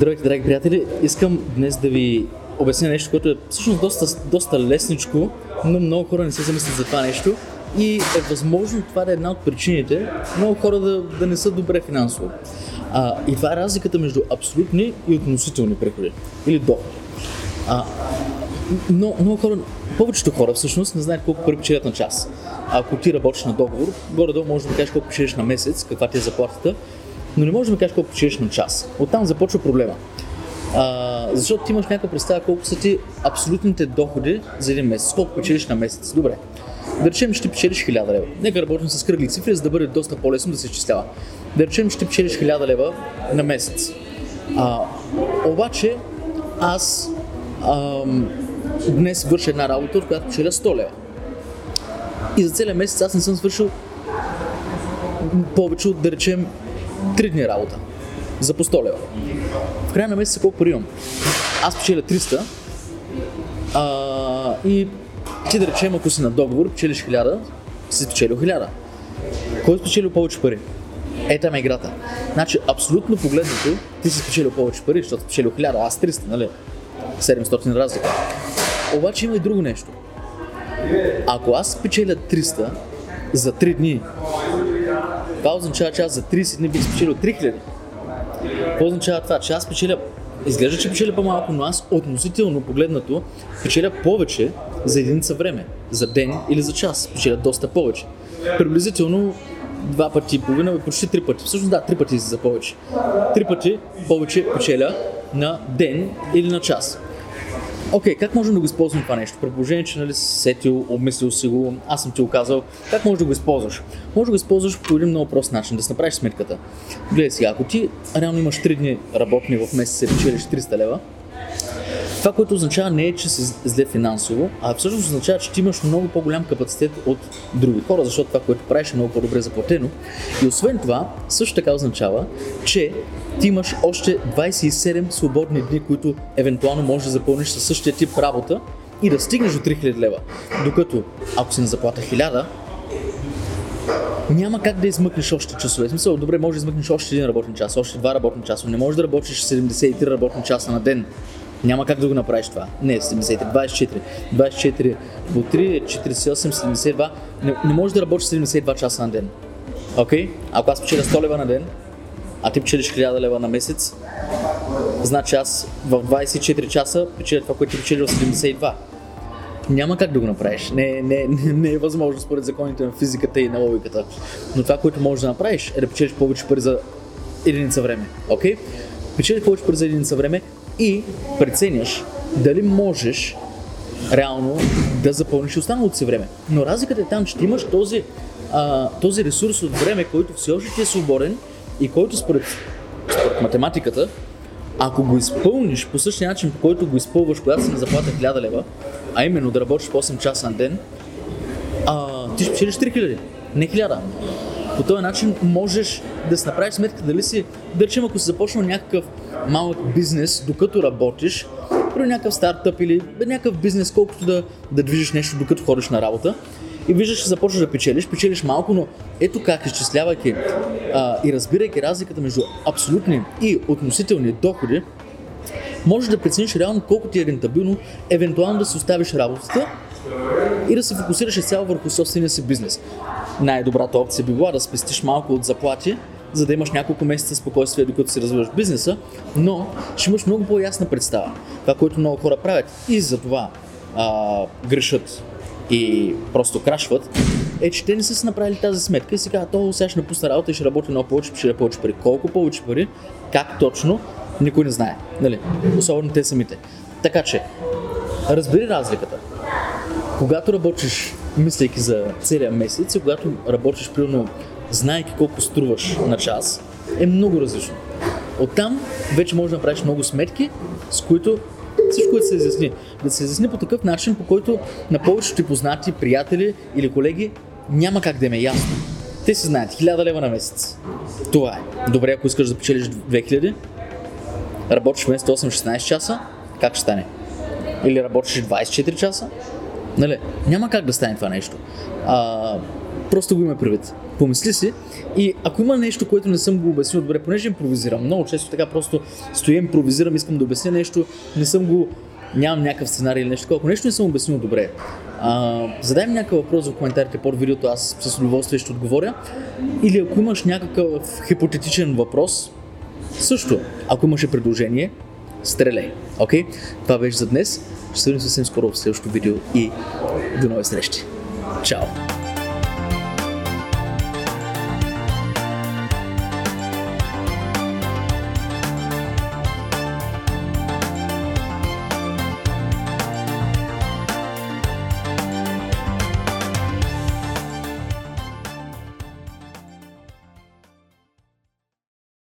Здравейте, драги приятели! Искам днес да ви обясня нещо, което е всъщност доста, доста лесничко, но много хора не се замислят за това нещо и е възможно това да е една от причините много хора да, да не са добре финансово. А, и това е разликата между абсолютни и относителни приходи или доходи. А, но, много хора, повечето хора всъщност не знаят колко пари печелят на час. Ако ти работиш на договор, горе-долу можеш да кажеш колко печелиш на месец, каква ти е заплатата, но не можеш да ми кажеш колко печелиш на час. Оттам започва проблема. А, защото ти имаш някаква представа колко са ти абсолютните доходи за един месец, колко печелиш на месец. Добре. Да речем, че ти печелиш 1000 лева. Нека работим с кръгли цифри, за да бъде доста по-лесно да се изчислява. Да речем, че ти печелиш 1000 лева на месец. А, обаче, аз ам, днес върша една работа, от която печеля 100 лева. И за целия месец аз не съм свършил повече от, да речем, 3 дни работа. За по 100 лева. В края на месеца колко пари имам? Аз печеля 300 а, и ти да речем, ако си на договор, печелиш 1000, си спечелил 1000. Кой е спечелил повече пари? Ета ме играта. Значи, абсолютно погледнато, ти си спечелил повече пари, защото спечелил 1000, аз 300, нали? 700 разлика. Обаче има и друго нещо. Ако аз спечеля 300 за 3 дни, това означава, че аз за 30 дни бих спечелил 3000. Какво означава това? Че аз печеля Изглежда, че печеля по-малко, но аз относително погледнато печеля повече за единица време, за ден или за час. Печеля доста повече. Приблизително два пъти и половина, почти три пъти. Всъщност да, три пъти за повече. Три пъти повече печеля на ден или на час. Окей, okay, как можем да го използваме това нещо? Предположение, че нали, си сетил, обмислил си го, аз съм ти го казал. Как можеш да го използваш? Може да го използваш по един много прост начин, да си направиш сметката. Гледай сега, ако ти реално имаш 3 дни работни в месец и печелиш 300 лева, това, което означава не е, че си зле финансово, а всъщност означава, че ти имаш много по-голям капацитет от други хора, защото това, което правиш е много по-добре заплатено. И освен това, също така означава, че ти имаш още 27 свободни дни, които евентуално можеш да запълниш със същия тип работа и да стигнеш до 3000 лева. Докато, ако си на заплата 1000, няма как да измъкнеш още часове. В смисъл, добре, може да измъкнеш още един работен час, още два работни часа, не можеш да работиш 73 работни часа на ден. Няма как да го направиш това. Не, 73, 24. 24 по 3 е 48, 72. Не, не можеш да работиш 72 часа на ден. Окей? Okay? Ако аз печеля 100 лева на ден, а ти печелиш 1000 лева на месец, значи аз в 24 часа печеля това, което ти печелил 72. Няма как да го направиш. Не, не, не, не е възможно според законите на физиката и на логиката. Но това, което можеш да направиш е да печелиш повече пари за единица време. Окей? Okay? Печелиш повече пари за единица време и преценяш дали можеш реално да запълниш останалото си време. Но разликата е там, че ти имаш този, а, този ресурс от време, който все още ти е свободен и който според, според математиката, ако го изпълниш по същия начин, по който го изпълваш, когато си на заплата 1000 лева, а именно да работиш по 8 часа на ден, а, ти ще печелиш 3000, не 1000. По този начин можеш да си направиш сметка дали си, да речем, ако си започнал някакъв малък бизнес, докато работиш, при някакъв стартъп или някакъв бизнес, колкото да, да движиш нещо, докато ходиш на работа, и виждаш, че започваш да печелиш, печелиш малко, но ето как, изчислявайки а, и разбирайки разликата между абсолютни и относителни доходи, можеш да прецениш реално колко ти е рентабилно, евентуално да си оставиш работата и да се фокусираш цяло върху собствения си бизнес. Най-добрата опция би била да спестиш малко от заплати, за да имаш няколко месеца спокойствие, докато си развиваш бизнеса, но ще имаш много по-ясна представа. Това, което много хора правят и за това а, грешат и просто крашват, е, че те не са си направили тази сметка и си казват, то сега ще напусна работа и ще работи много повече, ще повече пари. Колко повече пари, как точно, никой не знае. Нали? Особено те самите. Така че, разбери разликата. Когато работиш, мислейки за целия месец, и когато работиш, примерно, знаеки колко струваш на час, е много различно. Оттам вече можеш да направиш много сметки, с които всичко да се изясни. Да се изясни по такъв начин, по който на повечето ти познати, приятели или колеги няма как да им е ясно. Те си знаят 1000 лева на месец. Това е. Добре, ако искаш да печелиш 2000, работиш вместо 8-16 часа, как ще стане? Или работиш 24 часа? Нали? Няма как да стане това нещо. А, просто го има предвид. Помисли си и ако има нещо, което не съм го обяснил добре, понеже импровизирам, много често така просто стоя, импровизирам, искам да обясня нещо, не съм го нямам някакъв сценарий или нещо такова. Ако нещо не съм обяснил добре, а, задай ми някакъв въпрос в коментарите под видеото, аз с удоволствие ще отговоря. Или ако имаш някакъв хипотетичен въпрос, също, ако имаше предложение, стреляй. Окей? Okay? Това беше за днес. Ще се видим съвсем скоро в следващото видео и до нови срещи. Чао!